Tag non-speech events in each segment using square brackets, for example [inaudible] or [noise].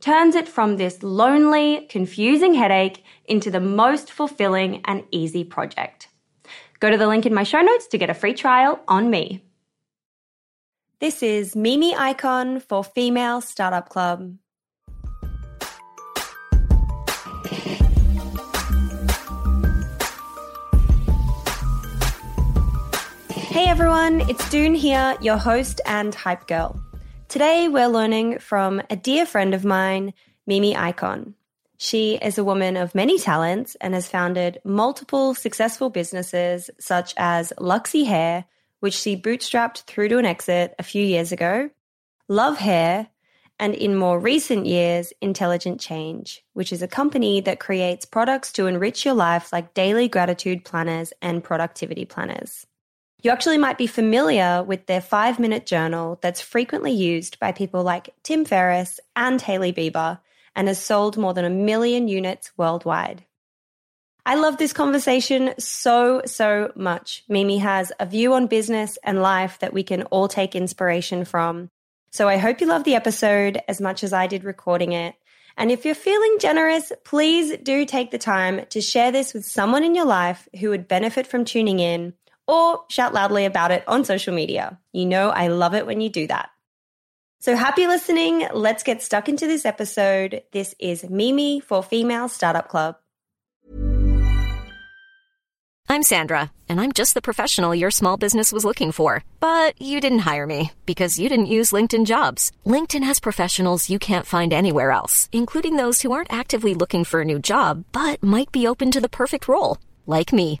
turns it from this lonely, confusing headache into the most fulfilling and easy project. Go to the link in my show notes to get a free trial on me. This is Mimi Ikonn for Female Startup Club. Hey everyone, it's Doone here, your host and hype girl. Today we're learning from a dear friend of mine, Mimi Ikonn. She is a woman of many talents and has founded multiple successful businesses such as Luxy Hair, which she bootstrapped through to an exit a few years ago, Love Hair, and in more recent years, Intelligent Change, which is a company that creates products to enrich your life like daily gratitude planners and productivity planners. You actually might be familiar with their five minute journal that's frequently used by people like Tim Ferriss and Hailey Bieber and has sold more than a million units worldwide. I love this conversation so, so much. Mimi has a view on business and life that we can all take inspiration from. So I hope you love the episode as much as I did recording it. And if you're feeling generous, please do take the time to share this with someone in your life who would benefit from tuning in or shout loudly about it on social media. You know, I love it when you do that. So happy listening. Let's get stuck into this episode. This is Mimi for Female Startup Club. I'm Sandra, and I'm just the professional your small business was looking for. But you didn't hire me because you didn't use LinkedIn jobs. LinkedIn has professionals you can't find anywhere else, including those who aren't actively looking for a new job but might be open to the perfect role, like me.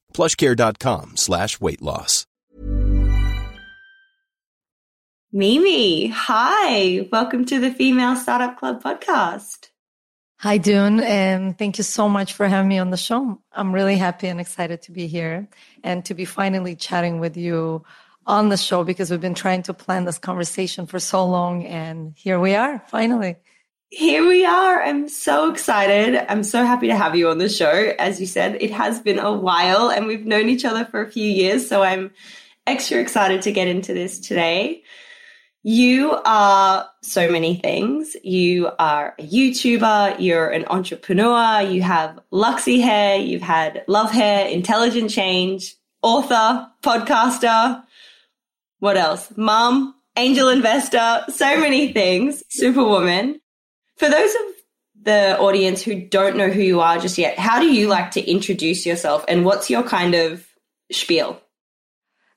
plushcare.com slash weight loss. Mimi, hi. Welcome to the Female Startup Club podcast. Hi, Doone, and thank you so much for having me on the show. I'm really happy and excited to be here and to be finally chatting with you on the show because we've been trying to plan this conversation for so long, and here we are, finally. Here we are. I'm so excited. I'm so happy to have you on the show. As you said, it has been a while and we've known each other for a few years. So I'm extra excited to get into this today. You are so many things. You are a YouTuber, you're an entrepreneur, you have Luxy hair, you've had love hair, intelligent change, author, podcaster. What else? Mom, angel investor, so many things, superwoman. For those of the audience who don't know who you are just yet, how do you like to introduce yourself and what's your kind of spiel?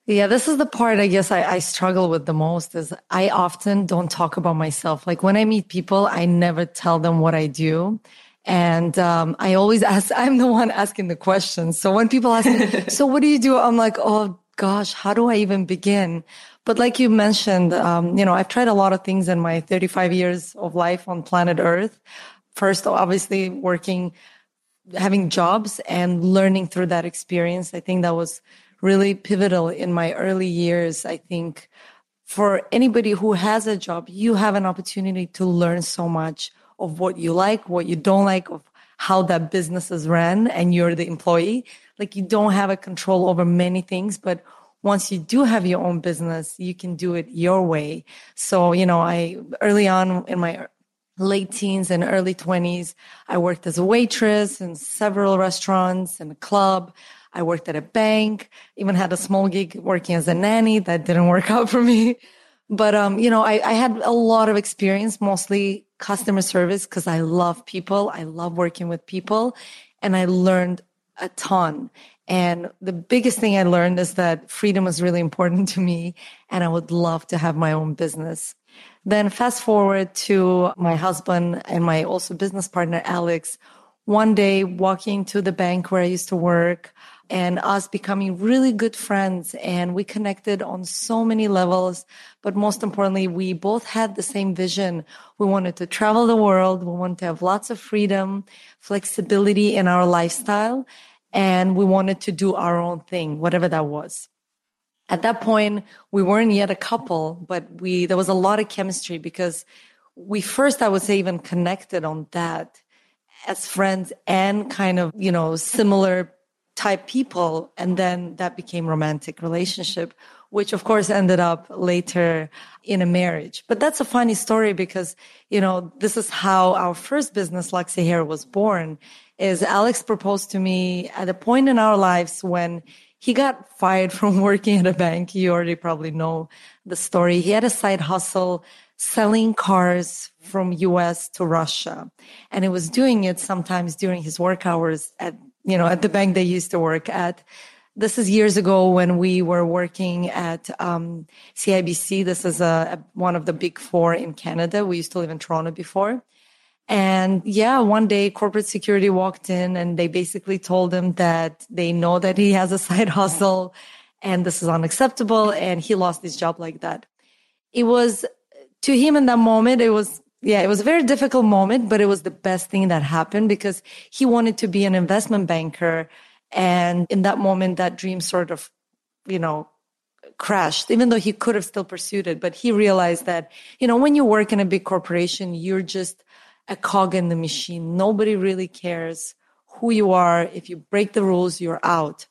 Yeah, this is the part I guess I, I, struggle with the most is I often don't talk about myself. Like when I meet people, I never tell them what I do. And um, I always [laughs] ask, I'm the one asking the questions. So when people ask me, [laughs] so what do you do? I'm like, oh gosh, how do I even begin? But like you mentioned, um, you know, I've tried a lot of things in my 35 years of life on planet Earth. First, obviously working, having jobs and learning through that experience. I think that was really pivotal in my early years. I think for anybody who has a job, you have an opportunity to learn so much of what you like, what you don't like, of how that business is ran, and you're the employee. Like you don't have a control over many things, but once you do have your own business, you can do it your way. So, you know, I early on in my late teens and early 20s, I worked as a waitress in several restaurants and a club. I worked at a bank, even had a small gig working as a nanny that didn't work out for me. But, um, you know, I, I had a lot of experience, mostly customer service because I love people. I love working with people and I learned a ton. And the biggest thing I learned is that freedom is really important to me and I would love to have my own business. Then fast forward to my husband and my also business partner, Alex, one day walking to the bank where I used to work and us becoming really good friends and we connected on so many levels. But most importantly, we both had the same vision. We wanted to travel the world. We wanted to have lots of freedom, flexibility in our lifestyle and we wanted to do our own thing, whatever that was. At that point, we weren't yet a couple, but we, there was a lot of chemistry because we first, I would say, even connected on that as friends and kind of, you know, similar type people. And then that became romantic relationship, which of course ended up later in a marriage. But that's a funny story because, you know, this is how our first business, Luxy Hair, was born is Alex proposed to me at a point in our lives when he got fired [laughs] from working at a bank. You already probably know the story. He had a side hustle selling cars from US to Russia. And he was doing it sometimes during his work hours at, you know, at the bank they used to work at. This is years ago when we were working at um, CIBC. This is a, a, one of the big four in Canada. We used to live in Toronto before. And yeah, one day corporate security walked in and they basically told him that they know that he has a [laughs] side hustle and this is unacceptable. And he lost his job like that. It was to him in that moment, it was, yeah, it was a very difficult moment, but it was the best thing that happened because he wanted to be an investment banker. And in that moment, that dream sort of, you know, crashed, even though he could have still pursued it. But he realized that, you know, when you work in a big corporation, you're just a cog in the machine. Nobody really cares who you are. If you break the rules, you're out.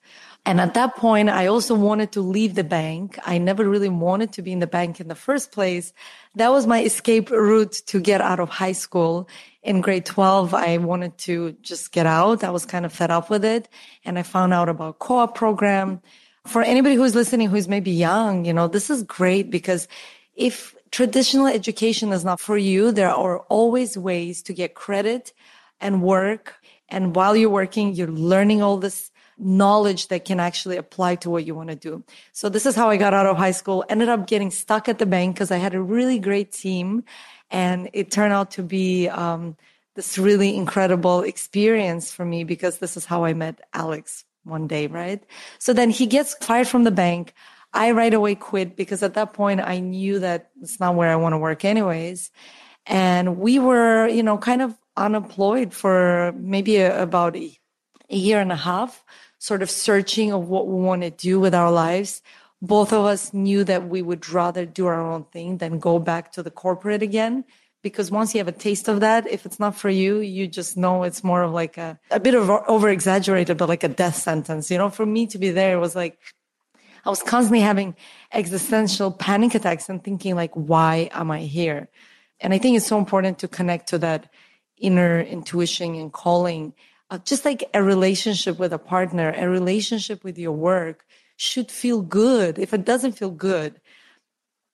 And at that point, I also wanted to leave the bank. I never really wanted to be in the bank in the first place. That was my escape route to get out of high school. In grade 12, I wanted to just get out. I was kind of fed up with it. And I found out about co-op program. for anybody who's listening who's maybe young, you know, this is great because if traditional education is not for you, there are always ways to get credit and work. And while you're working, you're learning all this knowledge that can actually apply to what you want to do. So this is how I got out of high school. Ended up getting stuck at the bank because I had a really great team, and it turned out to be um, this really incredible experience for me because this is how I met Alex one day, right? So then he gets fired from the bank. I right away quit because at that point I knew that it's not where I want to work anyways. And we were, you know, kind of unemployed for maybe a, about a, a year and a half, sort of searching of what we want to do with our lives. Both of us knew that we would rather do our own thing than go back to the corporate again. Because once you have a taste of that, if it's not for you, you just know it's more of like a, a bit of over exaggerated, but like a death sentence. You know, for me to be there, was like, I was constantly having existential panic attacks and thinking like, why am I here? And I think it's so important to connect to that inner intuition and calling. Uh, just like a relationship with a partner, a relationship with your work should feel good. If it doesn't feel good,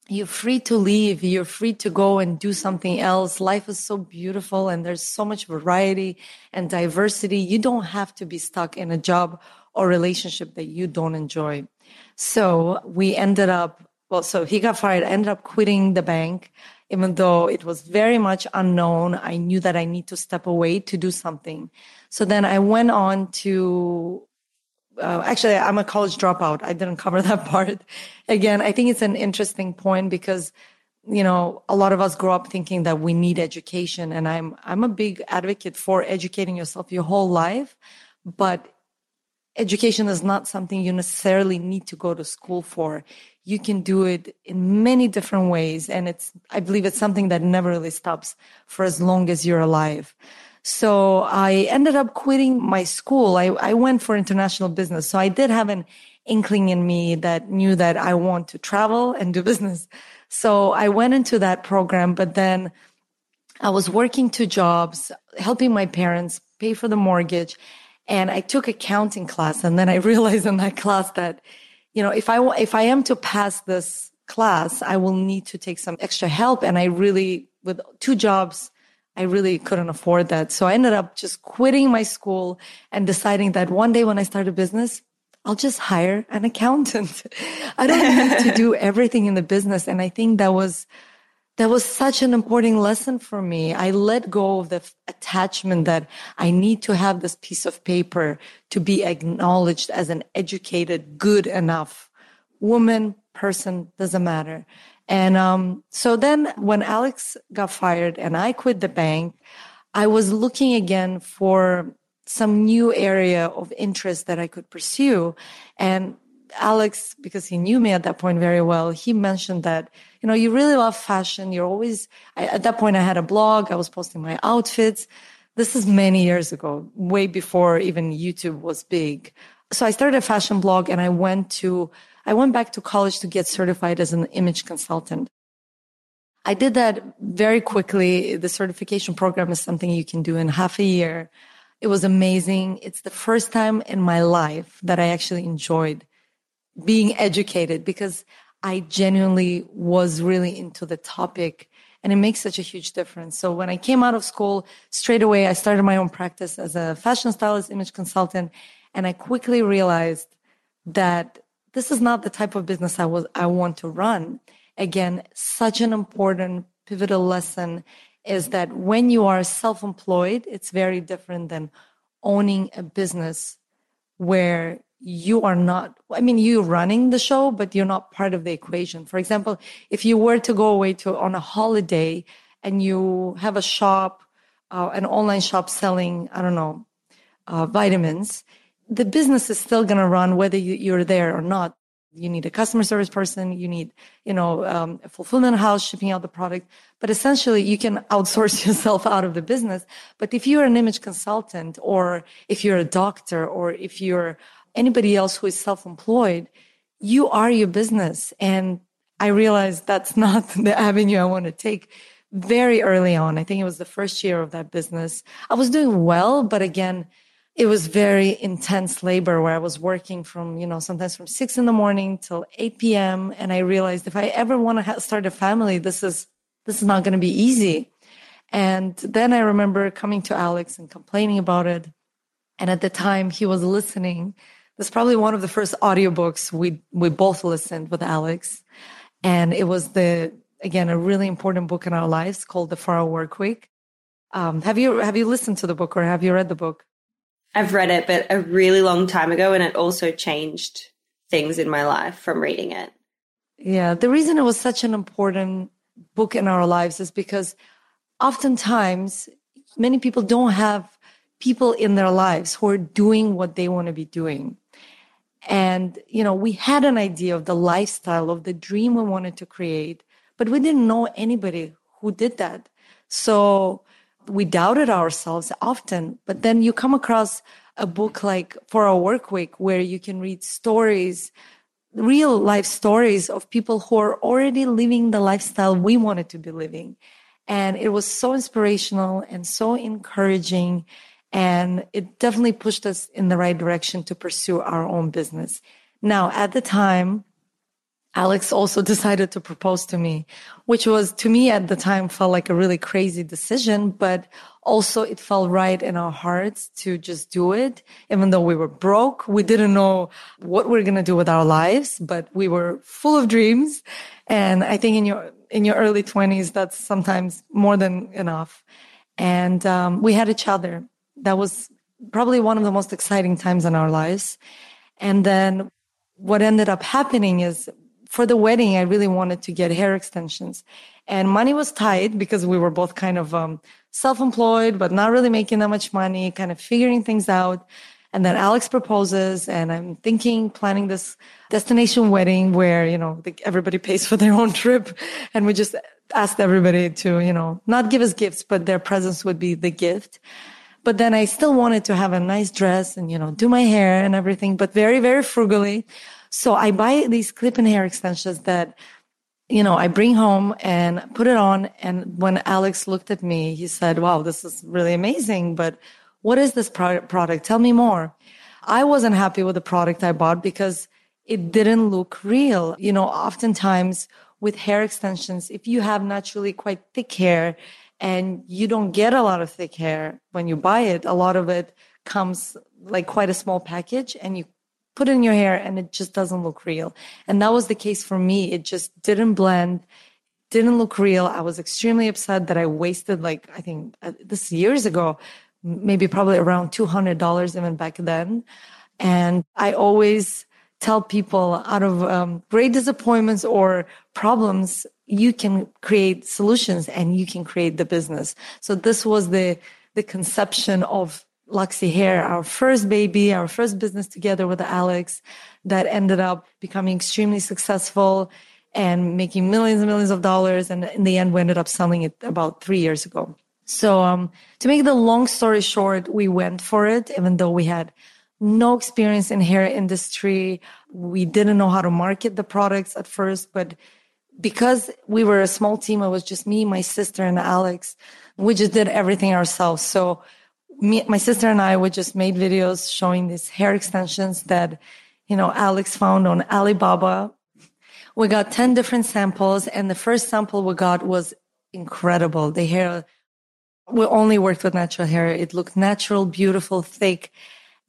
you're free to leave. You're free to go and do something else. Life is so beautiful and there's so much variety and diversity. You don't have to be stuck in a job or relationship that you don't enjoy. So we ended up, well, so he got fired, I ended up quitting the bank even though it was very much unknown, I knew that I need to step away to do something. So then I went on to, uh, actually, I'm a college dropout. I didn't [laughs] cover that part. Again, I think it's an interesting point because, you know, a lot of us grow up thinking that we need education. And I'm, I'm a big advocate for educating yourself your whole life. But education is not something you necessarily need to go to school for you can do it in many different ways. And it's, I believe it's something that never really stops for as long as you're alive. So I ended up quitting my school. I, I went for international business. So I did have an inkling in me that knew that I want to travel and do [laughs] business. So I went into that program, but then I was working two jobs, helping my parents pay for the mortgage. And I took accounting class. And then I [laughs] realized in that class that you know, if I, if I am to pass this class, I will need to take some extra help. And I really, with two jobs, I really couldn't afford that. So I ended up just quitting my school and deciding that one day when I start a business, I'll just hire an accountant. [laughs] I don't need to do [laughs] everything in the business. And I think that was that was such an important lesson for me. I let go of the attachment that I need to have this piece of paper to be acknowledged as an educated, good enough woman, person, doesn't matter. And um, so then when Alex got fired and I quit the bank, I was looking again for some new area of interest that I could pursue. And Alex, because he knew me at that point very well, he mentioned that, you know, you really love fashion. You're always, I, at that point, I had a blog. I was posting my outfits. This is many years ago, way before even YouTube was big. So I started a fashion blog and I went to, I went back to college to get certified as an image consultant. I did that very quickly. The certification program is something you can do in half a year. It was amazing. It's the first time in my life that I actually enjoyed being educated because I genuinely was really into the topic and it makes such a huge difference. So when I came out of school, straight away, I started my own practice as a fashion stylist, image consultant, and I quickly realized that this is not the type of business I was, I want to run. Again, such an important pivotal lesson is that when you are self-employed, it's very different than owning a business where you are not i mean you're running the show but you're not part of the equation. For example if you were to go away to on a holiday and you have a shop uh, an online shop selling i don't know uh, vitamins the business is still going to run whether you, you're there or not. You need a customer service person you need you know um, a fulfillment house shipping out the product. But essentially you can outsource [laughs] yourself out of the business. But if you're an image consultant or if you're a doctor or if you're anybody else who is self-employed, you are your business. And I realized that's not [laughs] the avenue I want to take very early on. I think it was the first year of that business. I was doing well, but again, it was very intense labor where I was working from, you know, sometimes from six in the morning till 8 p.m. And I realized if I ever want to ha- start a family, this is, this is not going to be easy. And then I remember coming to Alex and complaining about it. And at the time he was listening. That's probably one of the first audiobooks we, we both listened with Alex. And it was the, again, a really important book in our lives called The Four Hour Work Week. Um, have you, have you listened to the book or have you read the book? I've read it, but a really long time ago, and it also changed things in my life from reading it. Yeah, the reason it was such an important book in our lives is because oftentimes many people don't have people in their lives who are doing what they want to be doing. And, you know, we had an idea of the lifestyle, of the dream we wanted to create, but we didn't know anybody who did that. So we doubted ourselves often, but then you come across a book like Four Hour Work Week where you can read stories, real life stories of people who are already living the lifestyle we wanted to be living. And it was so inspirational and so encouraging. And it definitely pushed us in the right direction to pursue our own business. Now, at the time, Alex also [laughs] decided to propose to me, which was to me at the time felt like a really crazy decision, but also it felt right in our hearts to just do it. Even though we were broke, we didn't know what we are going to do with our lives, but we were full of dreams. And I think in your, in your early twenties, that's sometimes more than enough. And, um, we had each other. That was probably one of the most exciting times in our lives. And then what ended up happening is for the wedding, I really wanted to get hair extensions and money was tight because we were both kind of um, self-employed, but not really making that much money, kind of figuring things out. And then Alex proposes and I'm thinking, planning this destination wedding where, you know, the, everybody pays for their own trip. And we just asked everybody to, you know, not give us gifts, but their presence would be the gift. But then I still wanted to have a nice dress and, you know, do my hair and everything, but very, very frugally. So I buy these clip-in hair extensions that, you know, I bring home and put it on. And when Alex looked at me, he said, wow, this is really amazing. But what is this pro- product? Tell me more. I wasn't happy with the product I bought because it didn't look real. You know, oftentimes with hair extensions, if you have naturally quite thick hair and you don't get a lot of thick hair when you buy it, a lot of it comes like quite a small package and you put in your hair and it just doesn't look real. And that was the case for me. It just didn't blend, didn't look real. I was extremely upset that I wasted like, I think uh, this years ago, maybe probably around $200 even back then. And I always tell people out of um, great disappointments or problems, you can create solutions and you can create the business. So this was the, the conception of Luxy Hair, our first baby, our first business together with Alex that ended up becoming extremely successful and making millions and millions of dollars. And in the end, we ended up selling it about three years ago. So, um, to make the long story short, we went for it, even though we had no experience in hair industry. We didn't know how to market the products at first, but because we were a small team, it was just me, my sister and Alex. We just did everything ourselves. So me, my sister and I would just made videos showing these hair extensions that, you know, Alex found on Alibaba. We got 10 different samples and the first sample we got was incredible. The hair, we only worked with natural hair. It looked natural, beautiful, thick.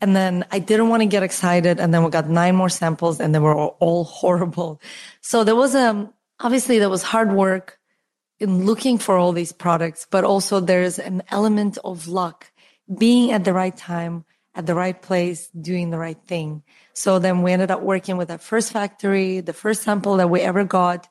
And then I didn't want to get excited. And then we got nine more samples and they were all [laughs] horrible. So there was, um, obviously there was hard work in looking for all these products, but also there's an element of luck being at the right time, at the right place, doing the right thing. So then we ended up working with that first factory, the first sample that we ever got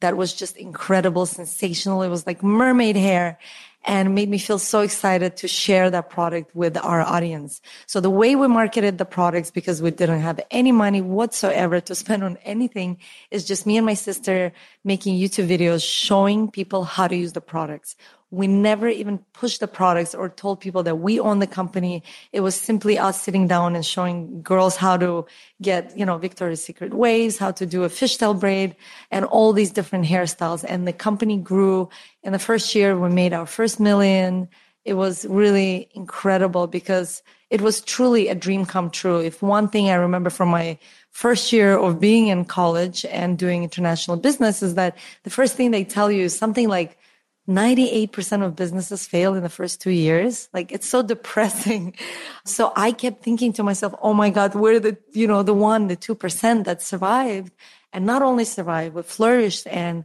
that was just incredible, sensational. It was like mermaid hair and made me feel so excited to share that product with our audience. So the way we marketed the products, because we didn't have any money whatsoever to spend on anything, is just me and my sister making YouTube videos showing people how to use the products. We never even pushed the products or told people that we own the company. It was simply us sitting down and showing girls how to get, you know, Victoria's Secret waves, how to do a fishtail braid and all these different hairstyles. And the company grew. In the first year, we made our first million it was really incredible because it was truly a dream come true. If one thing I remember from my first year of being in college and doing international business is that the first thing they tell you is something like 98% of businesses fail in the first two years. Like it's so depressing. [laughs] So I kept thinking to myself, Oh my God, we're the, you know, the one, the 2% that survived and not only survived, but flourished and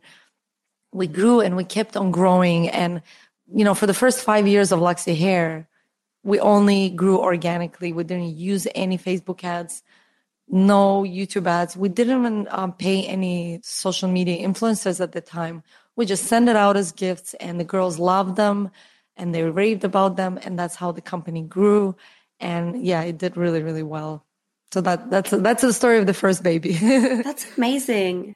we grew and we kept on growing. And, you know, for the first five years of Luxy Hair, we only grew organically. We didn't use any Facebook ads, no YouTube ads. We didn't even um, pay any social media influencers at the time. We just sent it out as gifts and the girls loved them and they raved about them. And that's how the company grew. And yeah, it did really, really well. So that, that's, that's the story of the first baby. [laughs] that's amazing.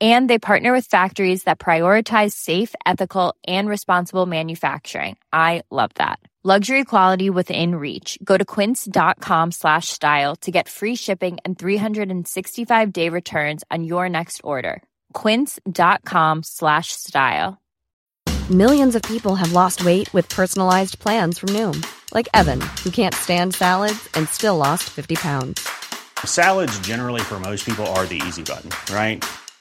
And they partner with factories that prioritize safe, ethical, and responsible manufacturing. I love that. Luxury quality within reach. Go to quince.com slash style to get free shipping and 365 day returns on your next order. Quince.com slash style. Millions of people have lost weight with personalized plans from Noom, like Evan, who can't stand salads and still lost 50 pounds. Salads, generally, for most people, are the easy button, right?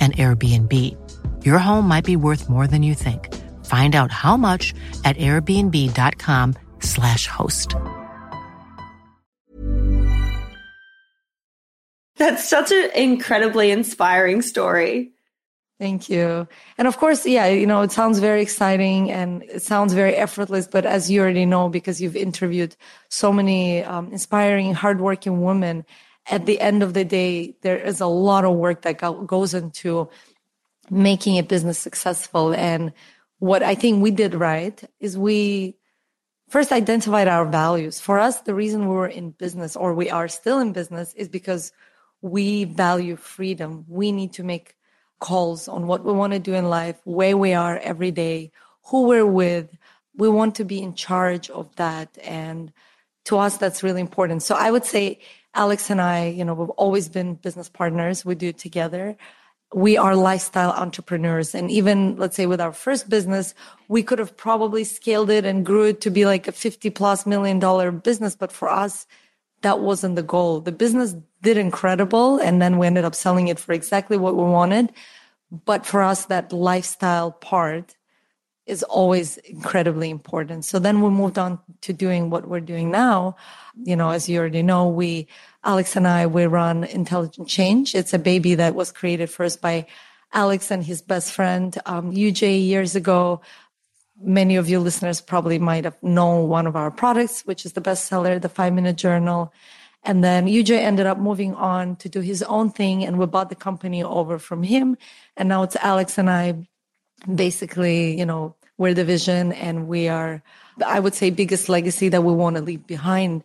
an Airbnb. Your home might be worth more than you think. Find out how much at airbnb.com/slash host. That's such an incredibly inspiring story. Thank you. And of course, yeah, you know, it sounds very exciting and it sounds very effortless, but as you already know, because you've interviewed so many um, inspiring, hardworking women, at the end of the day, there is a lot of work that go- goes into making a business successful. And what I think we did right is we first identified our values. For us, the reason we were in business or we are still in business is because we value freedom. We need to make calls on what we want to do in life, where we are every day, who we're with. We want to be in charge of that. And to us, that's really important. So I would say Alex and I, you know, we've always been business partners. We do it together. We are lifestyle entrepreneurs. And even, let's say, with our first business, we could have probably scaled it and grew it to be like a 50 plus million dollar business. But for us, that wasn't the goal. The business did incredible. And then we ended up selling it for exactly what we wanted. But for us, that lifestyle part is always incredibly important. So then we moved on to doing what we're doing now. You know, as you already know, we, Alex and I, we run Intelligent Change. It's a baby that was created first by Alex and his best friend, um, UJ years ago. Many of you listeners probably might have known one of our products, which is the bestseller, the five minute journal. And then UJ ended up moving on to do his own thing and we bought the company over from him. And now it's Alex and I basically, you know, we're the vision and we are, I would say, biggest legacy that we want to leave behind.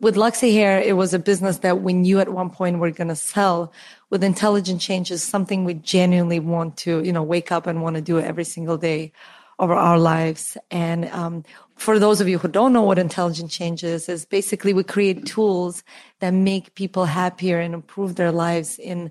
With Luxy Hair, it was a business that we knew at one point we're going to sell. With intelligent changes, something we genuinely want to, you know, wake up and want to do every single day of our lives. And um, for those of you who don't know what intelligent change is, is basically we create tools that make people happier and improve their lives in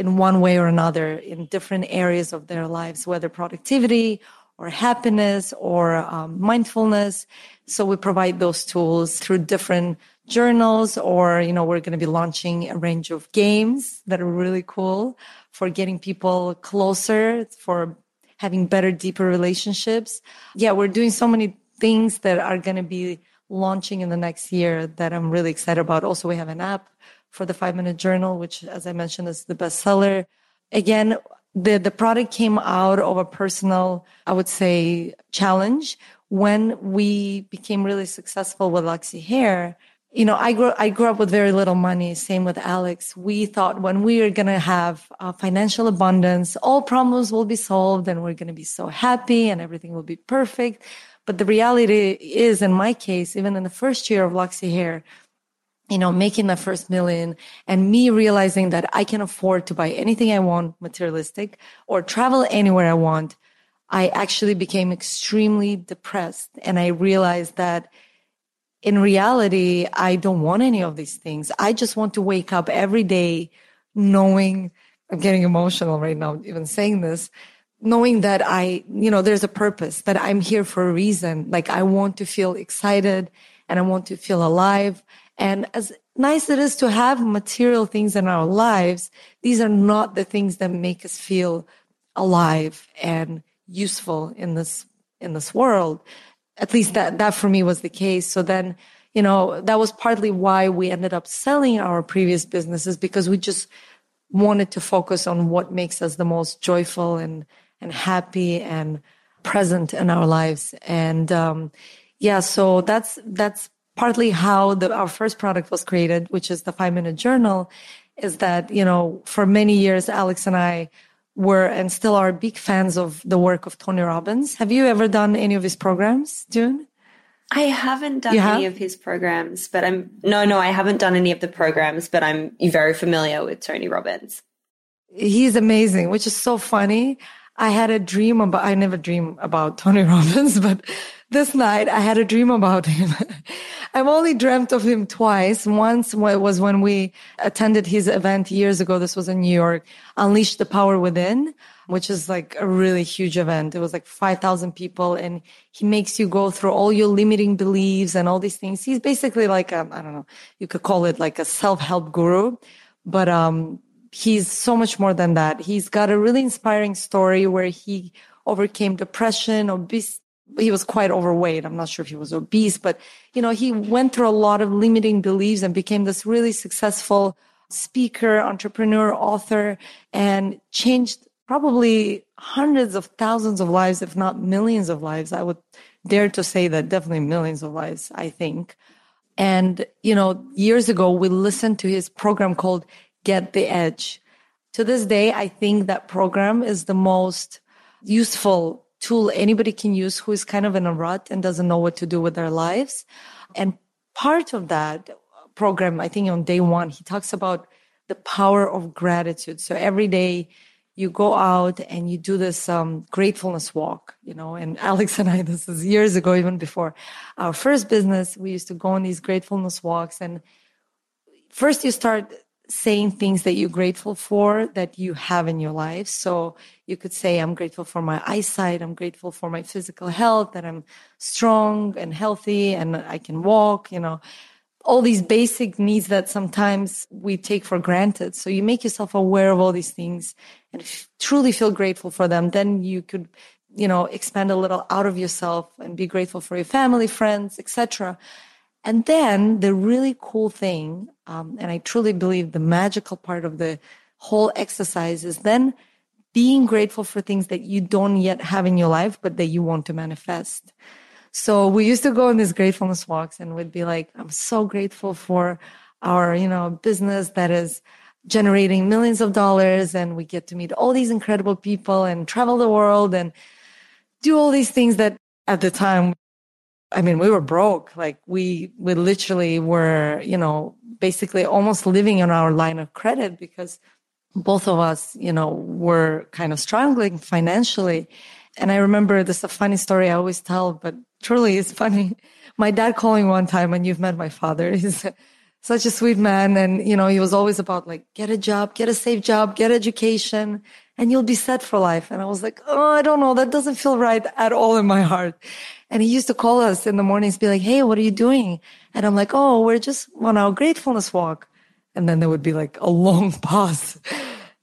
in one way or another in different areas of their lives, whether productivity or happiness or um, mindfulness. So we provide those tools through different journals or, you know, we're going to be launching a range of games that are really cool for getting people closer, for having better, deeper relationships. Yeah, we're doing so many things that are going to be launching in the next year that I'm really excited about. Also, we have an app for the five minute journal, which, as I mentioned, is the bestseller. Again, the, the product came out of a personal, I would say, challenge when we became really successful with Luxy Hair. You know, I grew, I grew up with very little money. Same with Alex. We thought when we are going to have uh, financial abundance, all problems will be solved and we're going to be so happy and everything will be perfect. But the reality is, in my case, even in the first year of Luxy Hair, you know, making my first million and me realizing that I can afford to buy anything I want materialistic or travel anywhere I want, I actually became extremely depressed. And I realized that in reality, I don't want any of these things. I just want to wake up every day knowing I'm getting emotional right now, even saying this, knowing that I, you know, there's a purpose, that I'm here for a reason. Like I want to feel excited and I want to feel alive. And as nice it is to have material things in our lives, these are not the things that make us feel alive and useful in this, in this world. At least that, that for me was the case. So then, you know, that was partly why we ended up selling our previous businesses because we just wanted to focus on what makes us the most joyful and, and happy and present in our lives. And, um, yeah, so that's, that's partly how the, our first product was created, which is the five minute journal, is that, you know, for many years, Alex and I were and still are big fans of the work of Tony Robbins. Have you ever done any of his programs, Doone? I haven't done any of his programs, but I'm no, no, I haven't done any of the programs, but I'm very familiar with Tony Robbins. He's amazing, which is so funny. I had a dream about, I never dream about Tony [laughs] Robbins, but this night I had a dream about him. [laughs] I've only dreamt of him twice. Once was when we attended his event years ago. This was in New York, Unleash the Power Within, which is like a really huge event. It was like 5,000 people and he makes you go through all your limiting beliefs and all these things. He's basically like, I don't know, you could call it like a self-help guru, but, um, he's so much more than that. He's got a really inspiring story where he overcame depression, obese, he was quite overweight. I'm not sure if he was obese, but you know, he went through a lot of limiting beliefs and became this really successful speaker, entrepreneur, author, and changed probably hundreds of thousands of lives, if not millions of lives. I would dare to say that definitely millions of lives, I think. And, you know, years ago, we listened to his program called Get the Edge. To this day, I think that program is the most useful tool anybody can use who is kind of in a rut and doesn't know what to do with their lives. And part of that program, I think on day one, he talks about the power of gratitude. So every day you go out and you do this um, gratefulness walk, you know, and [laughs] Alex and I, this is years ago, even before our first business, we used to go on these gratefulness walks. And first you start saying things that you're grateful for that you have in your life. So you could say, I'm grateful for my eyesight. I'm grateful for my physical health, that I'm strong and healthy and I can walk, you know, all these basic needs that sometimes we take for granted. So you make yourself aware of all these things and truly feel grateful for them. Then you could you know, expand a little out of yourself and be grateful for your family, friends, etc. And then the really cool thing, um, and I truly believe the magical part of the whole exercise is then being grateful for things that you don't yet have in your life, but that you want to manifest. So we used to go on these gratefulness walks and we'd be like, I'm so grateful for our, you know, business that is generating millions of dollars and we get to meet all these incredible people and travel the world and do all these things that at the time I mean, we were broke. Like we, we literally were, you know, basically almost living on our line of credit because both of us, you know, were kind of struggling financially. And I remember this is a funny story I always tell, but truly it's funny. [laughs] My dad calling one time, and you've met my father. [laughs] He's such a sweet man. And, you know, he was always about like, get a job, get a safe job, get education, and you'll be set for life. And I was like, oh, I don't know. That doesn't feel right at all in my heart. And he used to call us in the mornings, be like, Hey, what are you doing? And I'm like, Oh, we're just on our gratefulness walk. And then there would be like a long [laughs] pause.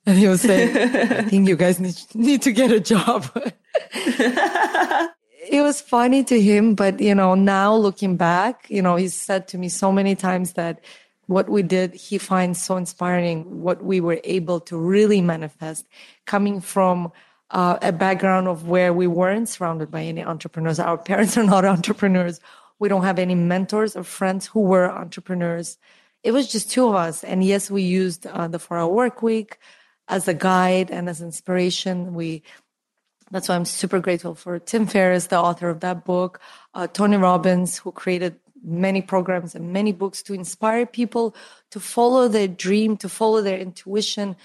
And he would say, I think you guys need, need to get a job. [laughs] it was funny to him, but you know, now looking back, you know, he's said to me so many times that what we did, he finds so inspiring what we were able to really manifest coming from uh, a background of where we weren't surrounded by any entrepreneurs. Our parents are not [laughs] entrepreneurs. We don't have any mentors or friends who were entrepreneurs. It was just two of us. And yes, we used uh, the four hour work week as a guide and as inspiration. We, that's why I'm super grateful for Tim Ferriss, the author of that book, uh, Tony Robbins, who created many programs and many books to inspire people to follow their dream, to follow their intuition,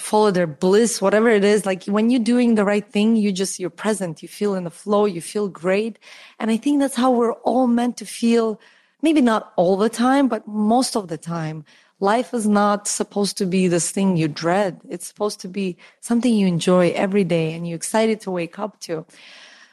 follow their bliss, whatever it is. Like when you're doing the right thing, you just, you're present, you feel in the flow, you feel great. And I think that's how we're all meant to feel. Maybe not all the time, but most of the time. Life is not supposed to be this thing you dread. It's supposed to be something you enjoy every day and you're excited to wake up to.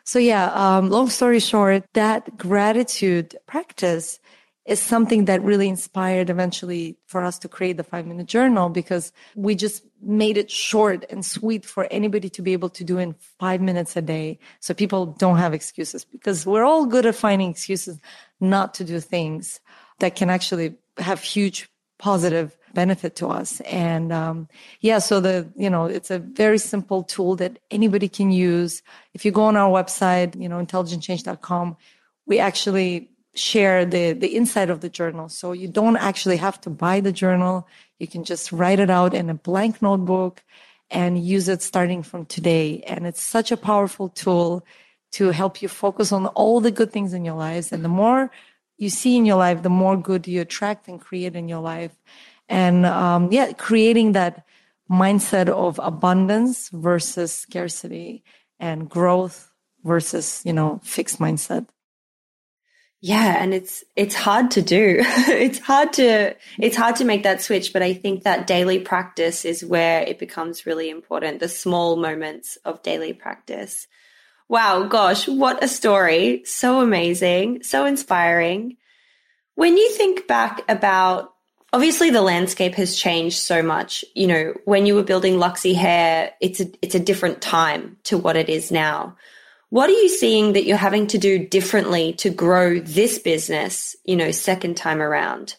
So yeah, um, long story short, that gratitude practice is something that really inspired eventually for us to create the five minute journal because we just made it short and sweet for anybody to be able to do in five minutes a day. So people don't have excuses because we're all good at finding excuses not to do things that can actually have huge positive benefit to us. And um, yeah, so the you know it's a very simple tool that anybody can use. If you go on our website, you know intelligentchange.com, we actually share the the inside of the journal. So you don't actually have to buy the journal. You can just write it out in a blank notebook and use it starting from today. And it's such a powerful tool to help you focus on all the good things in your lives. And the more you see in your life the more good you attract and create in your life. And um, yeah creating that mindset of abundance versus scarcity and growth versus you know fixed mindset yeah, and it's it's hard to do. [laughs] it's hard to it's hard to make that switch, but I think that daily practice is where it becomes really important, the small moments of daily practice. Wow, gosh, what a story. So amazing, so inspiring. When you think back about obviously the landscape has changed so much. You know, when you were building Luxy Hair, it's a it's a different time to what it is now. What are you seeing that you're having to do differently to grow this business, you know, second time around?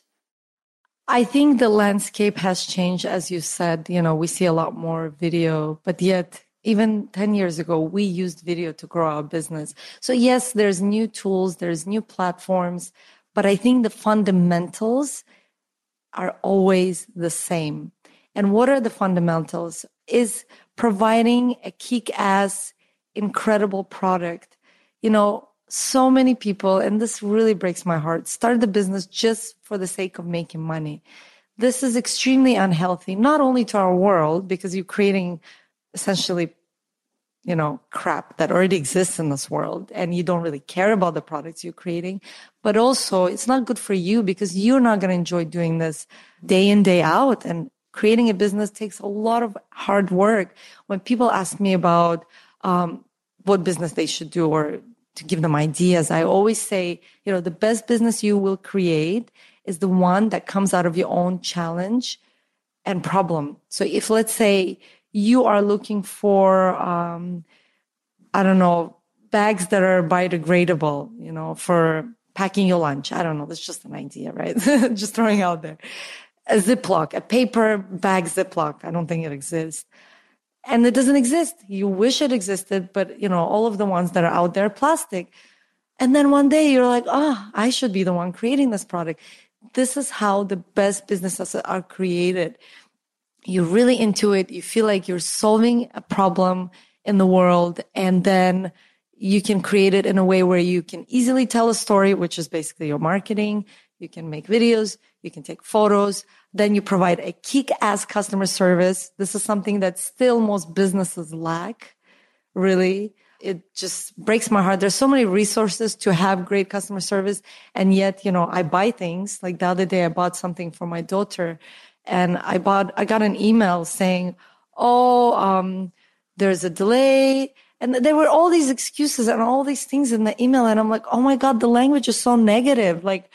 I think the landscape has changed, as you said. You know, we see a lot more video, but yet, even 10 years ago, we used video to grow our business. So, yes, there's new tools, there's new platforms, but I think the fundamentals are always the same. And what are the fundamentals? Is providing a kick ass incredible product. You know, so many people, and this really breaks my heart, start the business just for the sake of making money. This is extremely unhealthy, not only to our world, because you're creating essentially, you know, crap that already exists in this world and you don't really care about the products you're creating, but also it's not good for you because you're not going to enjoy doing this day in, day out. And creating a business takes a lot of hard work. When people ask me about, um, what business they should do or to give them ideas. I always say, you know, the best business you will create is the one that comes out of your own challenge and problem. So if let's say you are looking for um, I don't know, bags that are biodegradable, you know, for packing your lunch. I don't know. That's just an idea, right? [laughs] just throwing out there. A Ziploc, a paper bag Ziploc. I don't think it exists. And it doesn't exist. You wish it existed, but you know, all of the ones that are out there are plastic. And then one day you're like, oh, I should be the one creating this product. This is how the best businesses are created. You're really into it. You feel like you're solving a problem in the world. And then you can create it in a way where you can easily tell a story, which is basically your marketing. You can make videos. You can take photos. Then you provide a kick ass customer service. This is something that still most businesses lack, really it just breaks my heart. There's so many resources to have great customer service. And yet, you know, I buy things like the other day, I bought something for my daughter and I bought, I got an email saying, Oh, um, there's a delay. And there were all these excuses and all these things in the email. And I'm like, Oh my God, the language is so negative. Like,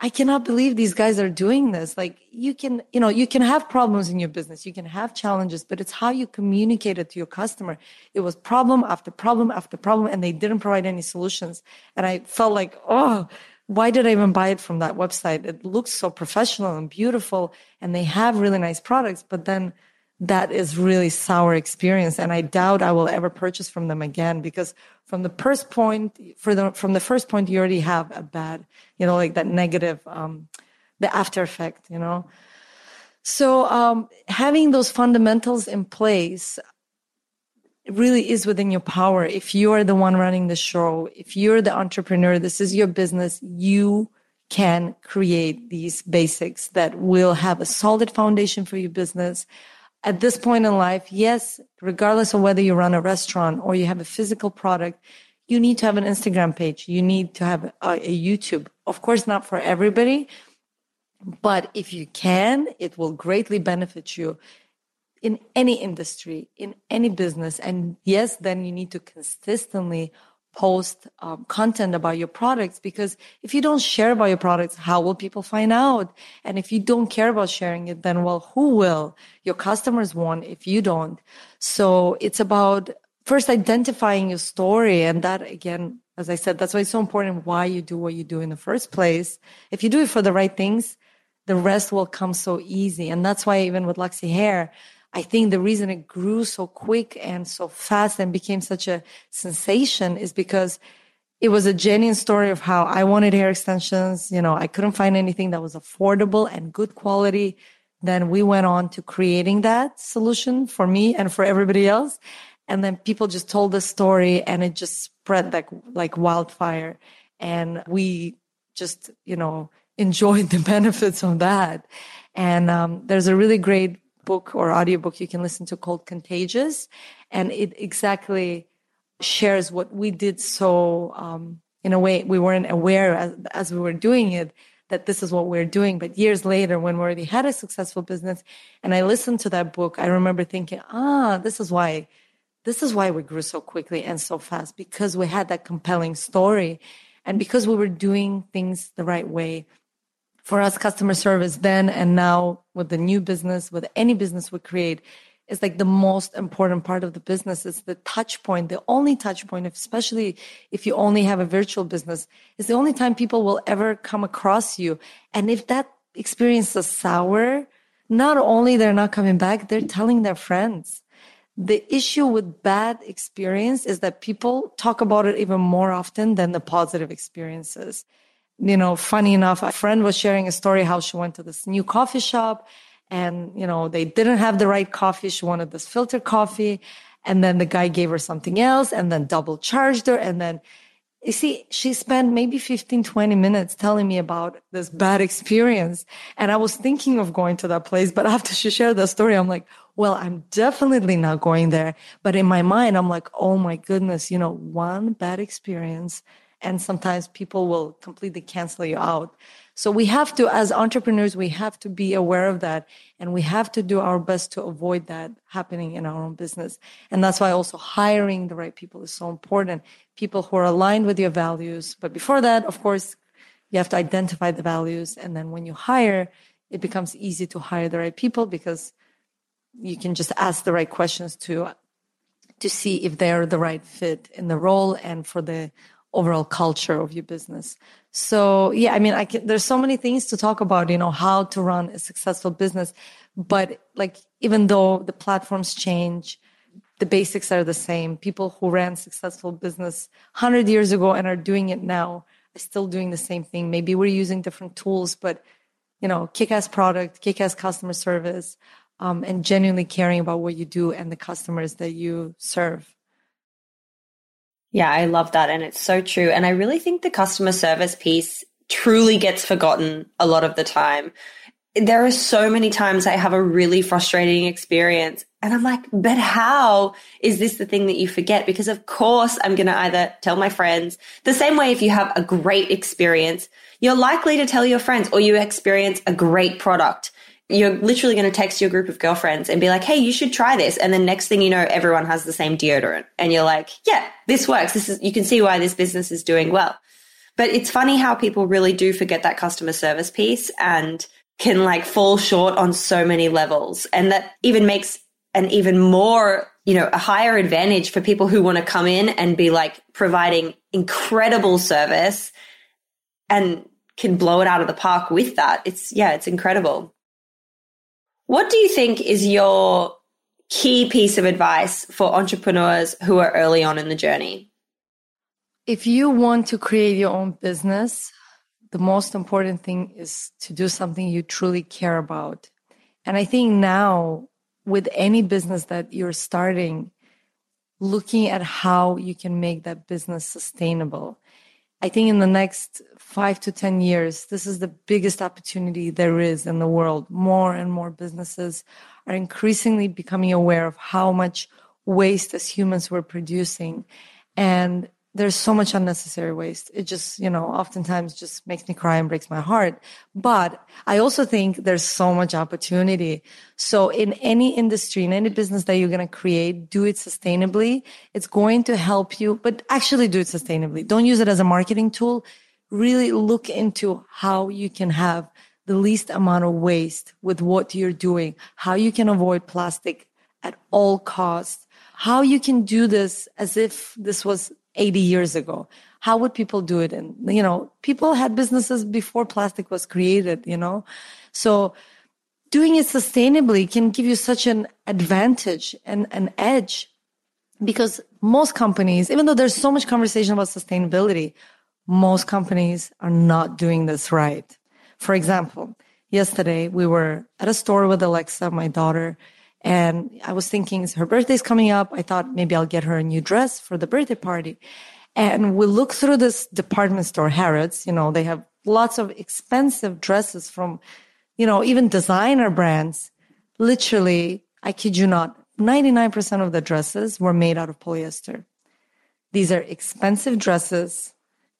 I cannot believe these guys are doing this. Like you can, you know, you can have problems in your business. You can have challenges, but it's how you communicate it to your customer. It was problem after problem after problem and they didn't provide any solutions. And I felt like, oh, why did I even buy it from that website? It looks so professional and beautiful and they have really nice products, but then that is really sour experience. And I doubt I will ever purchase from them again because from the first point, for the, from the first point, you already have a bad, you know, like that negative, um, the after effect, you know. So, um, having those fundamentals in place really is within your power. If you are the one running the show, if you're the entrepreneur, this is your business, you can create these basics that will have a solid foundation for your business at this point in life, yes, regardless of whether you run a restaurant or you have a physical product, you need to have an Instagram page. You need to have a, a, YouTube. Of course, not for everybody, but if you can, it will greatly benefit you in any industry, in any business. And yes, then you need to consistently post um, content about your products because if you don't share about your products, how will people find out? And if you don't care about sharing it, then well, who will? Your customers won't if you don't. So it's about first identifying your story. And that again, as I said, that's why it's so important why you do what you do in the first place. If you do it for the right things, the rest will come so easy. And that's why even with Luxy Hair, I think the reason it grew so quick and so fast and became such a sensation is because it was a genuine story of how I wanted hair extensions. You know, I couldn't find anything that was affordable and good quality. Then we went on to creating that solution for me and for everybody else. And then people just told the story and it just spread like, like wildfire. And we just, you know, [laughs] enjoyed the [laughs] benefits of that. And um, there's a really great book or audiobook you can listen to called Contagious. And it exactly shares what we did so, um, in a way, we weren't aware as, as we were doing it that this is what we're doing. But years later, when we already had a successful business and I listened to that book, I remember thinking, ah, this is why, this is why we grew so quickly and so fast because we had that compelling story and because we were doing things the right way for us customer service then and now with the new business with any business we create is like the most important part of the business. Is the touch point the only touch point especially if you only have a virtual business. Is the only time people will ever come across you. And if that experience is sour not only they're not coming back they're telling their friends. The issue with bad experience is that people talk about it even more often than the positive experiences you know, funny enough, a friend was sharing a story how she went to this new coffee shop and, you know, they didn't have the right coffee. She wanted this filter coffee. And then the guy gave her something else and then double charged her. And then, you see, she spent maybe 15, 20 minutes telling me about this bad experience. And I was thinking of going to that place. But [laughs] after she shared the story, I'm like, well, I'm definitely not going there. But in my mind, I'm like, oh my goodness, you know, one bad experience and sometimes people will completely cancel you out. So we have to, as entrepreneurs, we have to be aware of that and we have to do our best to avoid that happening in our own business. And that's why also hiring the right people is so important. People who are aligned with your values. But before that, of course, you have to identify the values. And then when you hire, it becomes easy to hire the right people because you can just ask the right questions to to see if they're the right fit in the role and for the overall culture of your business. So yeah, I mean, I can, there's so many things to talk about, you know, how to run a successful business. But like, even though the platforms change, the basics are the same. People who ran successful business 100 years ago and are doing it now are still doing the same thing. Maybe we're using different tools, but you know, kick-ass product, kick-ass customer service, um, and genuinely caring about what you do and the customers that you serve. Yeah, I love that. And it's so true. And I really think the customer service piece truly gets forgotten a lot of the time. There are so many times I have a really frustrating experience and I'm like, but how is this the thing that you forget? Because of course I'm going to either tell my friends the same way if you have a great experience, you're likely to tell your friends or you experience a great product you're literally going to text your group of girlfriends and be like, hey, you should try this. And then next thing you know, everyone has the same deodorant. And you're like, yeah, this works. This is, you can see why this business is doing well. But it's funny how people really do forget that customer service piece and can like fall short on so many levels. And that even makes an even more, you know, a higher advantage for people who want to come in and be like providing incredible service and can blow it out of the park with that. It's, yeah, it's incredible. What do you think is your key piece of advice for entrepreneurs who are early on in the journey? If you want to create your own business, the most important thing is to do something you truly care about. And I think now, with any business that you're starting, looking at how you can make that business sustainable. I think in the next five to 10 years, this is the biggest opportunity there is in the world. More and more businesses are increasingly becoming aware of how much waste as humans we're producing. And there's so much unnecessary waste. It just, you know, oftentimes just makes me cry and breaks my heart. But I also think there's so much opportunity. So in any industry, in any business that you're going to create, do it sustainably. It's going to help you, but actually do it sustainably. Don't use it as a marketing tool. Really look into how you can have the least amount of waste with what you're doing, how you can avoid plastic at all costs, how you can do this as if this was 80 years ago. How would people do it? And, you know, people had businesses before plastic was created, you know? So doing it sustainably can give you such an advantage and an edge because most companies, even though there's so much conversation about sustainability, most companies are not doing this right. For example, yesterday we were at a store with Alexa, my daughter, and I was thinking, her birthday's coming up. I thought maybe I'll get her a new dress for the birthday party. And we look through this department store, Harrods, you know, they have lots of expensive dresses from, you know, even designer brands. Literally, I kid you not, 99% of the dresses were made out of polyester. These are expensive dresses.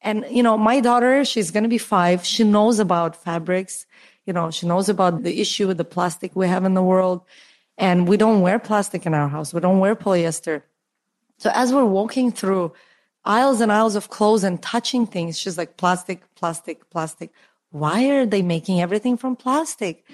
And, you know, my daughter, she's going to be five. She knows about fabrics. You know, she knows about the issue with the plastic we have in the world. And we don't wear plastic in our house. We don't wear polyester. So as we're walking through aisles and aisles of clothes and touching things, she's like, plastic, plastic, plastic. Why are they making everything from plastic?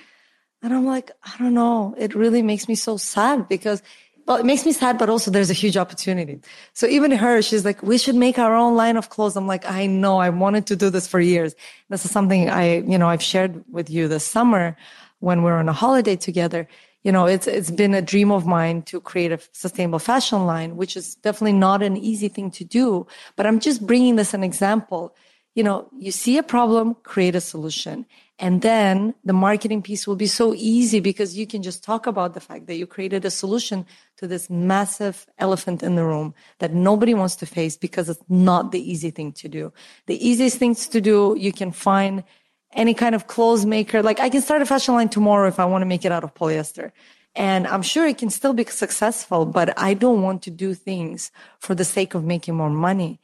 And I'm like, I don't know. It really makes me so sad because, well, it makes me sad, but also there's a huge opportunity. So even her, she's like, we should make our own line of clothes. I'm like, I know. I wanted to do this for years. This is something I, you know, I've shared with you this summer when we we're on a holiday together you know, it's, it's been a dream of mine to create a sustainable fashion line, which is definitely not an easy thing to do. But I'm just bringing this an example. You know, you see a problem, create a solution. And then the marketing piece will be so easy because you can just talk about the fact that you created a solution to this massive elephant in the room that nobody wants to face because it's not the easy thing to do. The easiest things to do, you can find any kind of clothes maker. Like I can start a fashion line tomorrow if I want to make it out of polyester. And I'm sure it can still be successful, but I don't want to do things for the sake of making more money.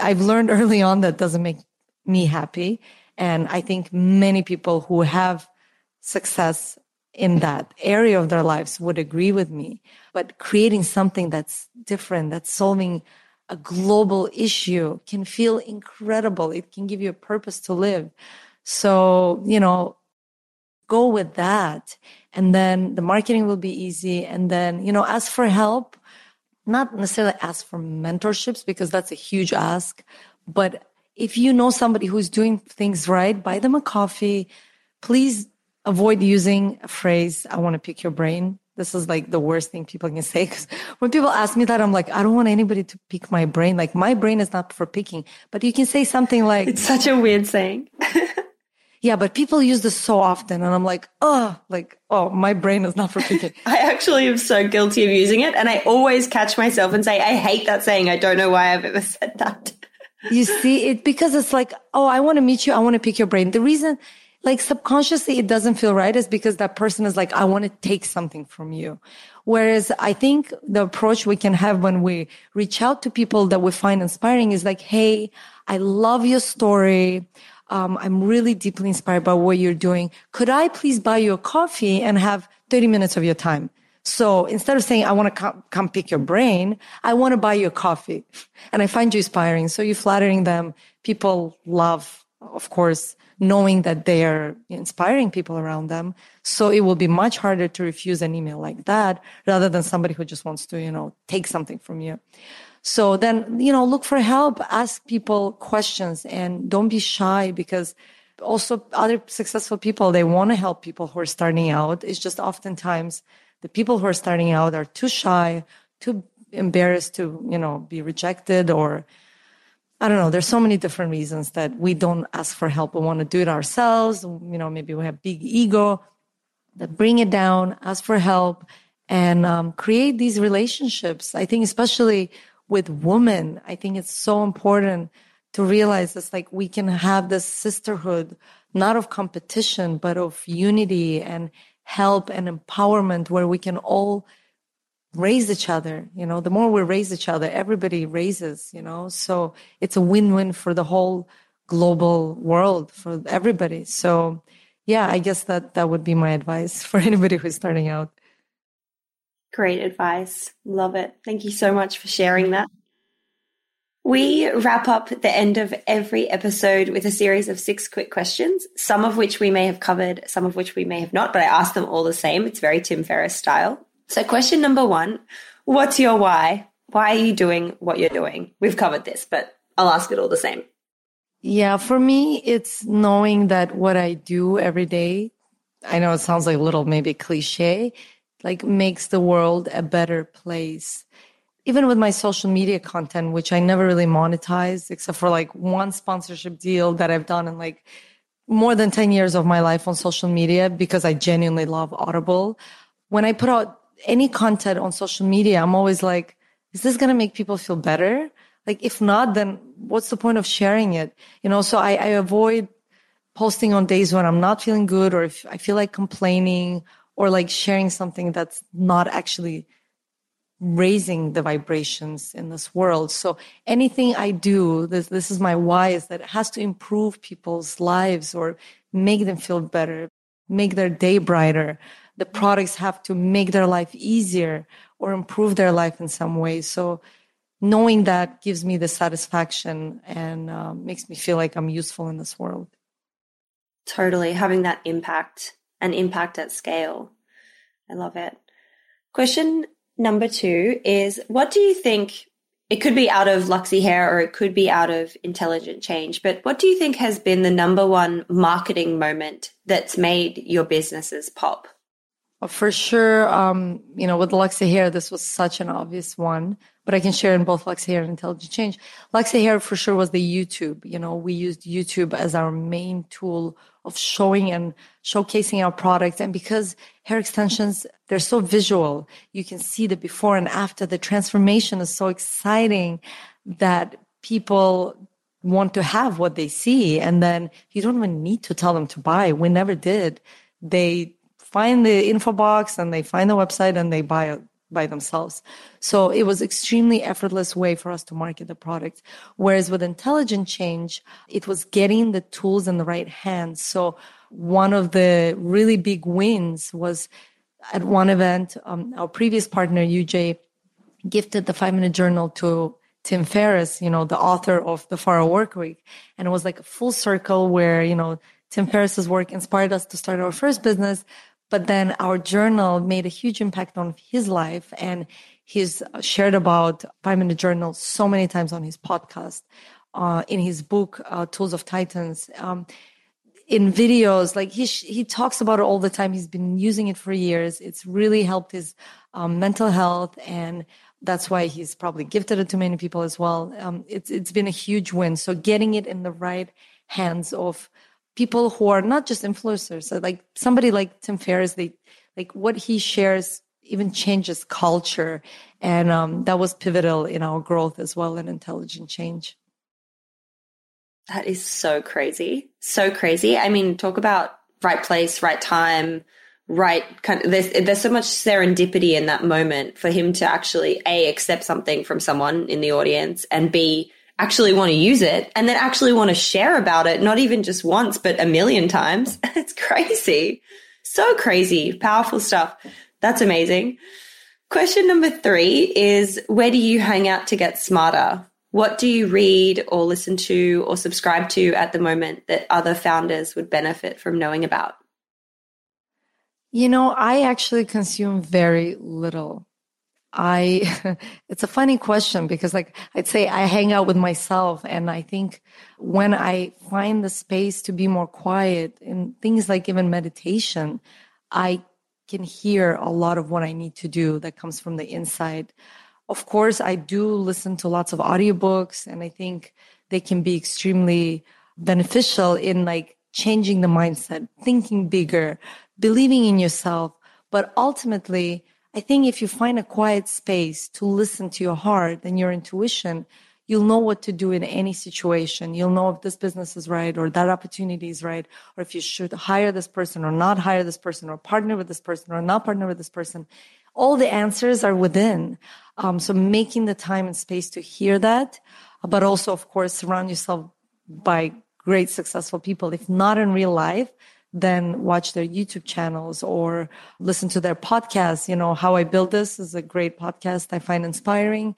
I've learned [laughs] early on that doesn't make me happy. And I think many people who have success in that area of their lives would agree with me. But creating something that's different, that's solving a global issue can feel incredible. It can give you a purpose to live. So, you know, go with that. And then the marketing will be easy. And then, you know, ask for help. not necessarily ask for mentorships because that's a huge ask, but if you know somebody who's doing things right, buy them a coffee. Please avoid using a phrase, I want to pick your brain. This is like the worst thing people can say. Cause when people ask me that, I'm like, I don't want anybody to pick my brain. Like my brain is not for picking, but you can say something like, it's such a weird saying. [laughs] yeah, but people use this so often. And I'm like, oh, like, oh, my brain is not for picking. [laughs] I actually am so guilty of using it. And I always catch myself and say, I hate that saying. I don't know why I've ever said that. You see it because it's like, oh, I want to meet you. I want to pick your brain. The reason like subconsciously it doesn't feel right is because that person is like, I want to take something from you. Whereas I think the approach we can have when we reach out to people that we find inspiring is like, Hey, I love your story. Um, I'm really deeply inspired by what you're doing. Could I please buy you a coffee and have 30 minutes of your time? So instead of saying, I want to come, come pick your brain, I want to buy you a coffee and I find you inspiring. So you're flattering them. People love, of course, knowing that they are inspiring people around them. So it will be much harder to refuse an email like that rather than somebody who just wants to, you know, take something from you. So then, you know, look for help, ask people questions and don't be shy because also other successful people, they want to help people who are starting out. It's just oftentimes the people who are starting out are too shy, too embarrassed to, you know, be rejected or I don't know. There's so many different reasons that we don't ask for help. We want to do it ourselves. You know, maybe we have big ego that bring it down, ask for help and um, create these relationships. I think especially with women, I think it's so important to realize it's like we can have this sisterhood, not of competition, but of unity and help and empowerment where we can all raise each other. You know the more we raise each other everybody raises you know? So it's a win-win for the whole global world for everybody. So yeah i guess that that would be my advice [laughs] for anybody who's starting out. Great advice. Love it. Thank you so much for sharing that we wrap up the end of every episode with a series of six quick questions, some of which we may have covered, some of which we may have not, but I ask them all the same. It's very Tim Ferriss style. So, question number one What's your why? Why are you doing what you're doing? We've covered this, but I'll ask it all the same. Yeah, for me, it's knowing that what I do every day, I know it sounds like a little maybe cliche, like makes the world a better place. Even with my social media content, which I never really monetize, except for like one sponsorship deal that I've done in like more than 10 years of my life on social media because I genuinely love Audible. When I put out any content on social media, I'm always like, is this going to make people feel better? Like, if not, then what's the point of sharing it? You know, so I, I avoid posting on days when I'm not feeling good or if I feel like complaining or like sharing something that's not actually raising the vibrations in this world. So anything I do, this, this is my why is that it has to improve people's lives or make them feel better, make their day brighter the products have to make their life easier or improve their life in some way. So knowing that gives me the satisfaction and uh, makes me feel like I'm useful in this world. Totally. Having that impact and impact at scale. I love it. Question number two is what do you think? It could be out of Luxy Hair or it could be out of intelligent change, but what do you think has been the number one marketing moment that's made your businesses pop? For sure, um, you know, with Luxy Hair, this was such an obvious one, but I can share in both Luxy Hair and Intelligent Change. Luxy Hair for sure was the YouTube. You know, we used YouTube as our main tool of showing and showcasing our products. And because hair extensions, they're so visual, you can see the before and after. The transformation is so exciting that people want to have what they see. And then you don't even need to tell them to buy. We never did. They find the info box and they find the website and they buy it by themselves. So it was extremely effortless way for us to market the product. Whereas with intelligent change, it was getting the tools in the right hands. So one of the really big wins was at one event, um, our previous partner, UJ, gifted the five minute journal to Tim Ferriss, you know, the author of the Hour Work Week. And it was like a full circle where, you know, Tim Ferriss's work inspired us to start our first business, but then our journal made a huge impact on his life and He's shared about five minute journal so many times on his podcast, uh, in his book, uh, Tools of Titans. Um, in videos, like he he talks about it all the time. He's been using it for years. It's really helped his um, mental health, and that's why he's probably gifted it to many people as well. Um, it's it's been a huge win. So getting it in the right hands of people who are not just influencers, so like somebody like Tim Ferriss, they like what he shares even changes culture, and um, that was pivotal in our growth as well and intelligent change. That is so crazy. So crazy. I mean, talk about right place, right time, right kind of there's there's so much serendipity in that moment for him to actually A accept something from someone in the audience and B actually want to use it and then actually want to share about it, not even just once, but a million times. [laughs] it's crazy. So crazy. Powerful stuff. That's amazing. Question number three is where do you hang out to get smarter? What do you read or listen to or subscribe to at the moment that other founders would benefit from knowing about? You know, I actually consume very little. I, [laughs] it's a funny question because like I'd say I hang out with myself and I think when I find the space to be more quiet and things like even meditation, I can hear a lot of what I need to do that comes from the inside of course, I do listen to lots of audiobooks and I think they can be extremely beneficial in like changing the mindset, thinking bigger, believing in yourself. But ultimately, I think if you find a quiet space to listen to your heart and your intuition, you'll know what to do in any situation. You'll know if this business is right or that opportunity is right, or if you should hire this person or not hire this person or partner with this person or not partner with this person. All the answers are within. Um, so making the time and space to hear that, but also, of course, surround yourself by great successful people. If not in real life, then watch their YouTube channels or listen to their podcasts. You know, How I Built This is a great podcast I find inspiring.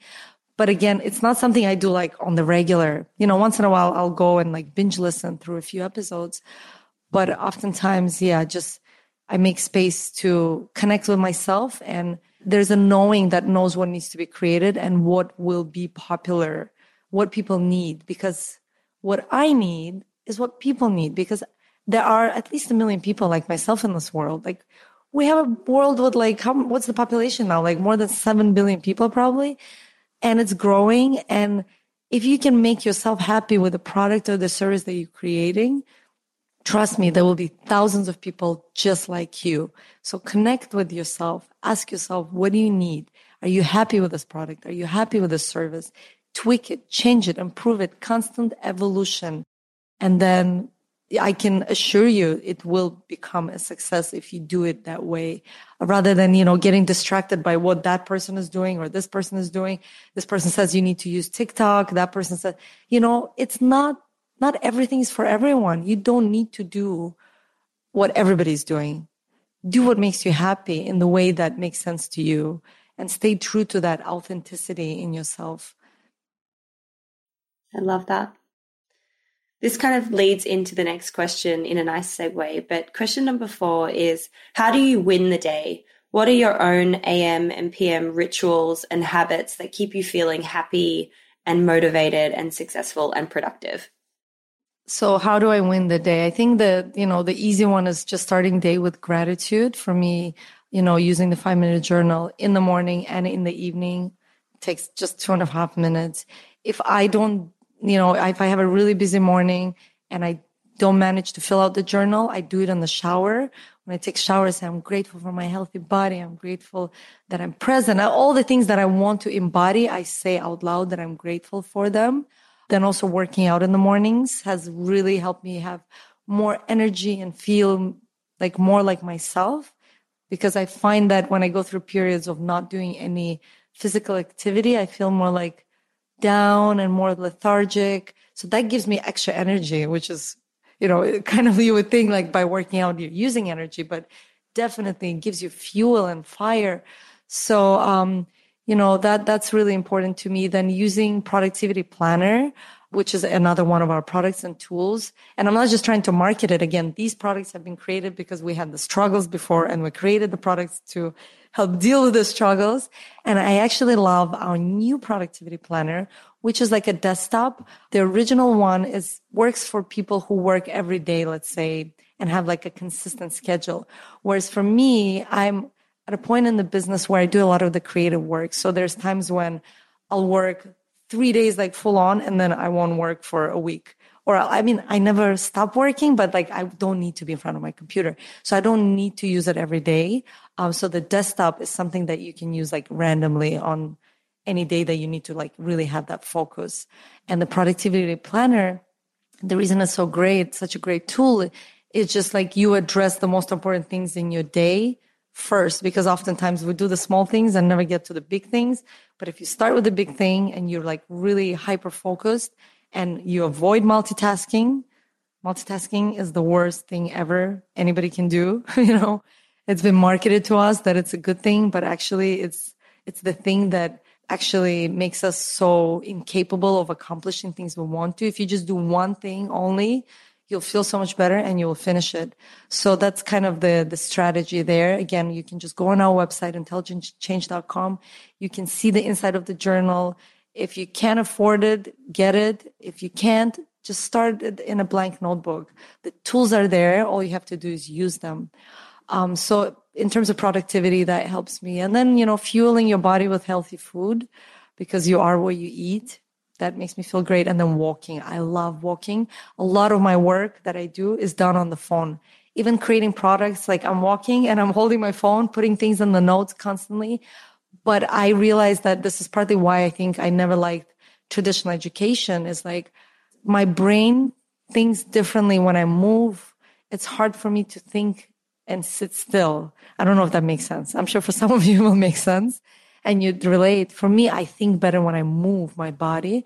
But again, it's not something I do like on the regular. You know, once in a while I'll go and like binge listen through a few episodes. But oftentimes, yeah, just I make space to connect with myself and there's a knowing that knows what needs to be created and what will be popular, what people need. Because what I need is what people need because there are at least a million people like myself in this world. Like we have a world with like, how, what's the population now? Like more than 7 billion people probably. And it's growing. And if you can make yourself happy with the product or the service that you're creating, Trust me, there will be thousands of people just like you. So connect with yourself. Ask yourself, what do you need? Are you happy with this product? Are you happy with this service? Tweak it, change it, improve it, constant evolution. And then I can assure you it will become a success if you do it that way rather than, you know, getting distracted by what that person is doing or this person is doing. This person says you need to use TikTok. That person says, you know, it's not not everything is for everyone. You don't need to do what everybody's doing. Do what makes you happy in the way that makes sense to you and stay true to that authenticity in yourself. I love that. This kind of leads into the next question in a nice segue. But question number four is How do you win the day? What are your own AM and PM rituals and habits that keep you feeling happy and motivated and successful and productive? So how do I win the day? I think that, you know, the easy one is just starting day with gratitude for me, you know, using the five minute journal in the morning and in the evening takes just two and a half minutes. If I don't, you know, if I have a really busy morning and I don't manage to fill out the journal, I do it in the shower. When I take showers, I'm grateful for my healthy body. I'm grateful that I'm present. All the things that I want to embody, I say out loud that I'm grateful for them. Then also working out in the mornings has really helped me have more energy and feel like more like myself because I find that when I go through periods of not doing any physical activity, I feel more like down and more lethargic. So that gives me extra energy, which is, you know, [laughs] kind of you would think like by working out, you're using energy, but definitely gives you fuel and fire. So, um, you know that that's really important to me then using productivity planner which is another one of our products and tools. And I'm not just trying to market it again. These products have been created because we had the struggles before and we created the products to help deal with the struggles. And I actually love our new productivity planner, which is like a desktop. The original one is works for people who work every day, let's say, and have like a consistent schedule. Whereas for me, I'm at a point in the business where I do a lot of the creative work. So there's times when I'll work three days like full on and then I won't work for a week. Or I mean, I never stop working, but like I don't need to be in front of my computer. So I don't need to use it every day. Um, so the desktop is something that you can use like randomly on any day that you need to like really have that focus. And the productivity planner, the reason it's so great, such a great tool, is just like you address the most important things in your day first because oftentimes we do the small things and never get to the big things but if you start with the big thing and you're like really hyper focused and you avoid multitasking multitasking is the worst thing ever anybody can do [laughs] you know it's been marketed to us that it's a good thing but actually it's it's the thing that actually makes us so incapable of accomplishing things we want to if you just do one thing only you'll feel so much better and you'll finish it. So that's kind of the, the strategy there. Again, you can just go on our website, intelligentchange.com. You can see the inside of the journal. If you can't afford it, get it. If you can't, just start it in a blank notebook. The tools are there. All you have to do is use them. Um, so in terms of productivity, that helps me. And then, you know, fueling your body with healthy food because you are what you eat that makes me feel great. And then walking. I love walking. A lot of my work that I do is done on the phone. Even creating products, like I'm walking and I'm holding my phone, putting things in the notes constantly. But I realized that this is partly why I think I never liked traditional education is like my brain thinks differently when I move. It's hard for me to think and sit still. I don't know if that makes sense. I'm sure for some of [laughs] you it will make sense and you'd relate. For me, I think better when I move my body.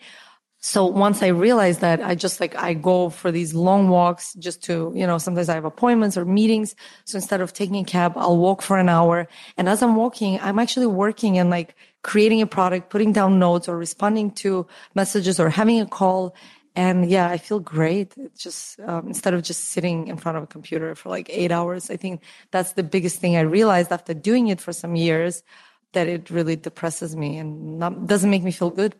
So once I realized that, I just like, I go for these long walks just to, you know, sometimes I have appointments or meetings. So instead of taking a cab, I'll walk for an hour. And as I'm walking, I'm actually working and like creating a product, putting down notes or responding to messages or having a call. And yeah, I feel great. It's just, um, instead of just sitting in front of a computer for like eight hours, I think that's the biggest thing I realized after doing it for some years that it really depresses me and not, doesn't make me feel good.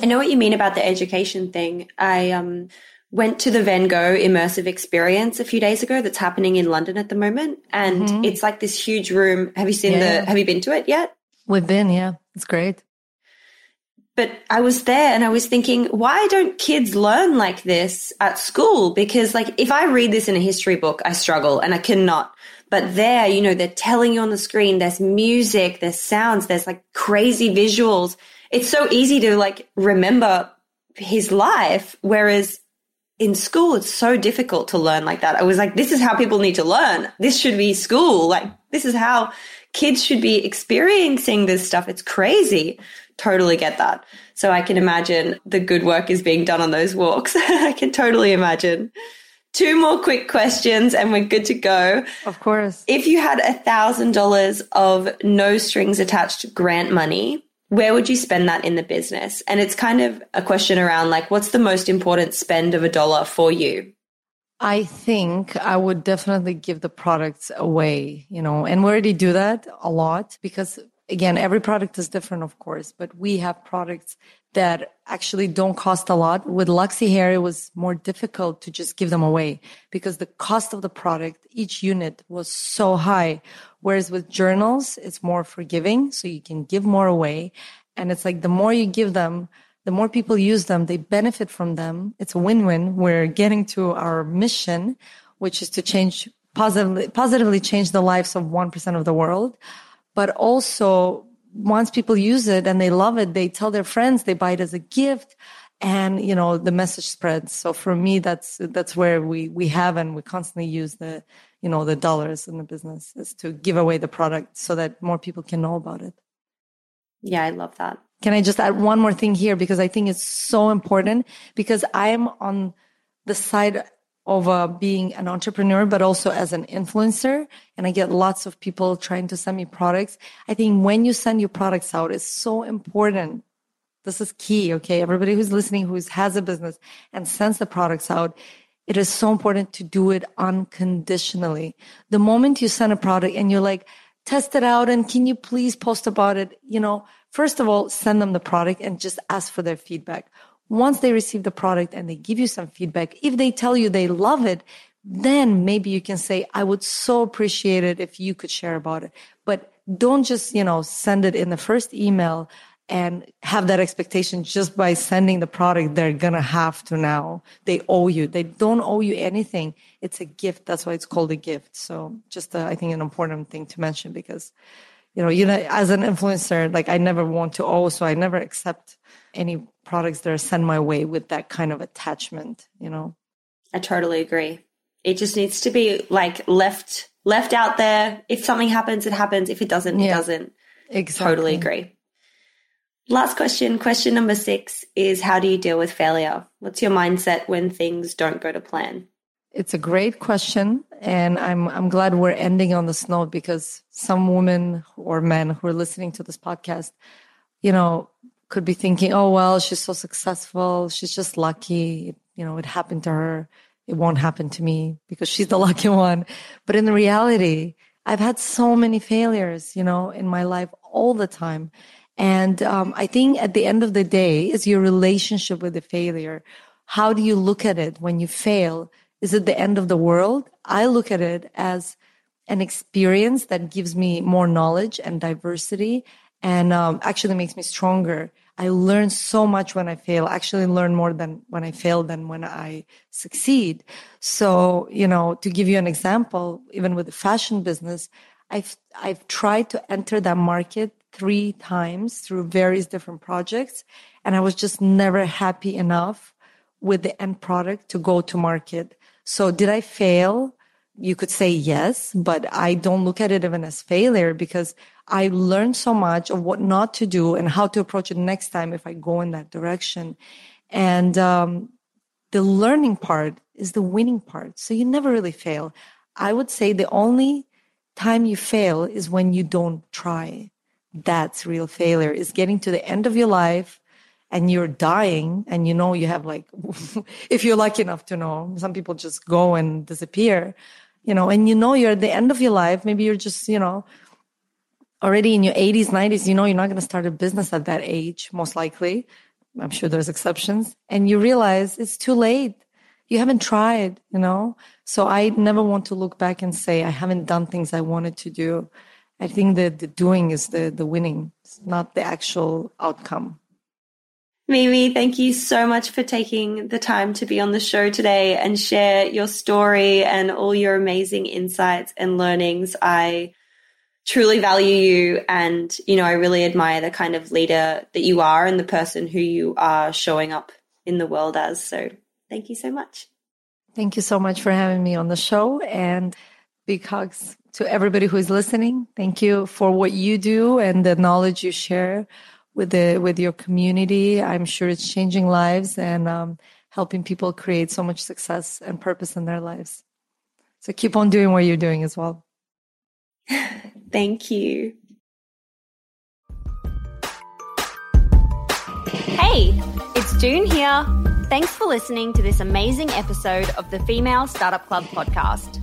I know what you mean about the education thing. I um, went to the Van Gogh immersive experience a few days ago that's happening in London at the moment. And mm-hmm. it's like this huge room. Have you seen yeah. the, have you been to it yet? We've been, yeah. It's great. But I was there and I was thinking, why don't kids learn like this at school? Because like if I read this in a history book, I struggle and I cannot. But there, you know, they're telling you on the screen, there's music, there's sounds, there's like crazy visuals. It's so easy to like remember his life. Whereas in school, it's so difficult to learn like that. I was like, this is how people need to learn. This should be school. Like, this is how kids should be experiencing this stuff. It's crazy. Totally get that. So I can imagine the good work is being done on those walks. [laughs] I can totally imagine. Two more quick questions and we're good to go. Of course. If you had a thousand dollars of no strings attached grant money, where would you spend that in the business? And it's kind of a question around like, what's the most important spend of a dollar for you? I think I would definitely give the products away, you know, and we already do that a lot because again, every product is different, of course, but we have products that actually don't cost a lot. With Luxy Hair, it was more difficult to just give them away because the cost of the product, each unit was so high. Whereas with journals, it's more forgiving. So you can give more away. And it's like the more you give them, the more people use them, they benefit from them. It's a win-win. We're getting to our mission, which is to change positively, positively change the lives of 1% of the world but also once people use it and they love it, they tell their friends, they buy it as a gift and you know the message spreads. So for me that's that's where we we have and we constantly use the you know the dollars in the business is to give away the product so that more people can know about it. Yeah i love that. Can i just add one more thing here? Because i think it's so important because i am on the side of uh, being an entrepreneur, but also as an influencer. And I get lots of people trying to send me products. I think when you send your products out, it's so important. This is key. Okay. Everybody who's listening, who has a business and sends the products out, it is so important to do it unconditionally. The moment you send a product and you're like, test it out and can you please post about it? You know, first of all, send them the product and just ask for their feedback. Once they receive the product and they give you some feedback, if they tell you they love it, then maybe you can say, I would so appreciate it if you could share about it. But don't just, you know, send it in the first email and have that expectation just by sending the product they're gonna have to now. They owe you. They don't owe you anything. It's a gift. That's why it's called a gift. So just uh, i think an important thing to mention because you know you know as an influencer like i never want to owe so i never accept any products that are sent my way with that kind of attachment you know i totally agree it just needs to be like left left out there if something happens it happens if it doesn't yeah. it doesn't exactly. totally agree Last question, question number six is how do you deal with failure? What's your mindset when things don't go to plan? It's a great question. And I'm, I'm glad we're ending on this note because some women or men who are listening to this podcast, you know, could be thinking, oh, well, she's so successful. She's just lucky. You know, it happened to her. It won't happen to me because she's the [laughs] lucky one. But in reality, I've had so many failures, you know, in my life all the time. And um, I think at the end of the day, is your relationship with the failure. How do you look at it when you fail? Is it the end of the world? I look at it as an experience that gives me more knowledge and diversity and um, actually makes me stronger. I learn so much when I fail, I actually learn more than when I fail than when I succeed. So, you know, to give you an example, even with the fashion business, I've, I've tried to enter that market three times through various different projects. And I was just never happy enough with the end product to go to market. So did I fail? You could say yes, but I don't look at it even as failure because I learned so much of what not to do and how to approach it next time if I go in that direction. And um, the learning part is the winning part. So you never really fail. I would say the only time you fail is when you don't try that's real failure is getting to the end of your life and you're dying and you know you have like [laughs] if you're lucky enough to know some people just go and disappear you know and you know you're at the end of your life. Maybe you're just you know already in your 80s 90s you know you're not going to start a business at that age most likely. I'm sure there's exceptions. And you realize it's too late. You haven't tried you know? So i never want to look back and say i haven't done things i wanted to do. I think that the doing is the, the winning, it's not the actual outcome. Mimi, thank you so much for taking the time to be on the show today and share your story and all your amazing insights and learnings. I truly value you and, you know, I really admire the kind of leader that you are and the person who you are showing up in the world as. So thank you so much. Thank you so much for having me on the show and big hugs to everybody who is listening. Thank you for what you do and the knowledge you share with the with your community. I'm sure it's changing lives and um, helping people create so much success and purpose in their lives. So keep on doing what you're doing as well. [laughs] Thank you. Hey, it's Doone here. Thanks for listening to this amazing episode of the Female Startup Club podcast.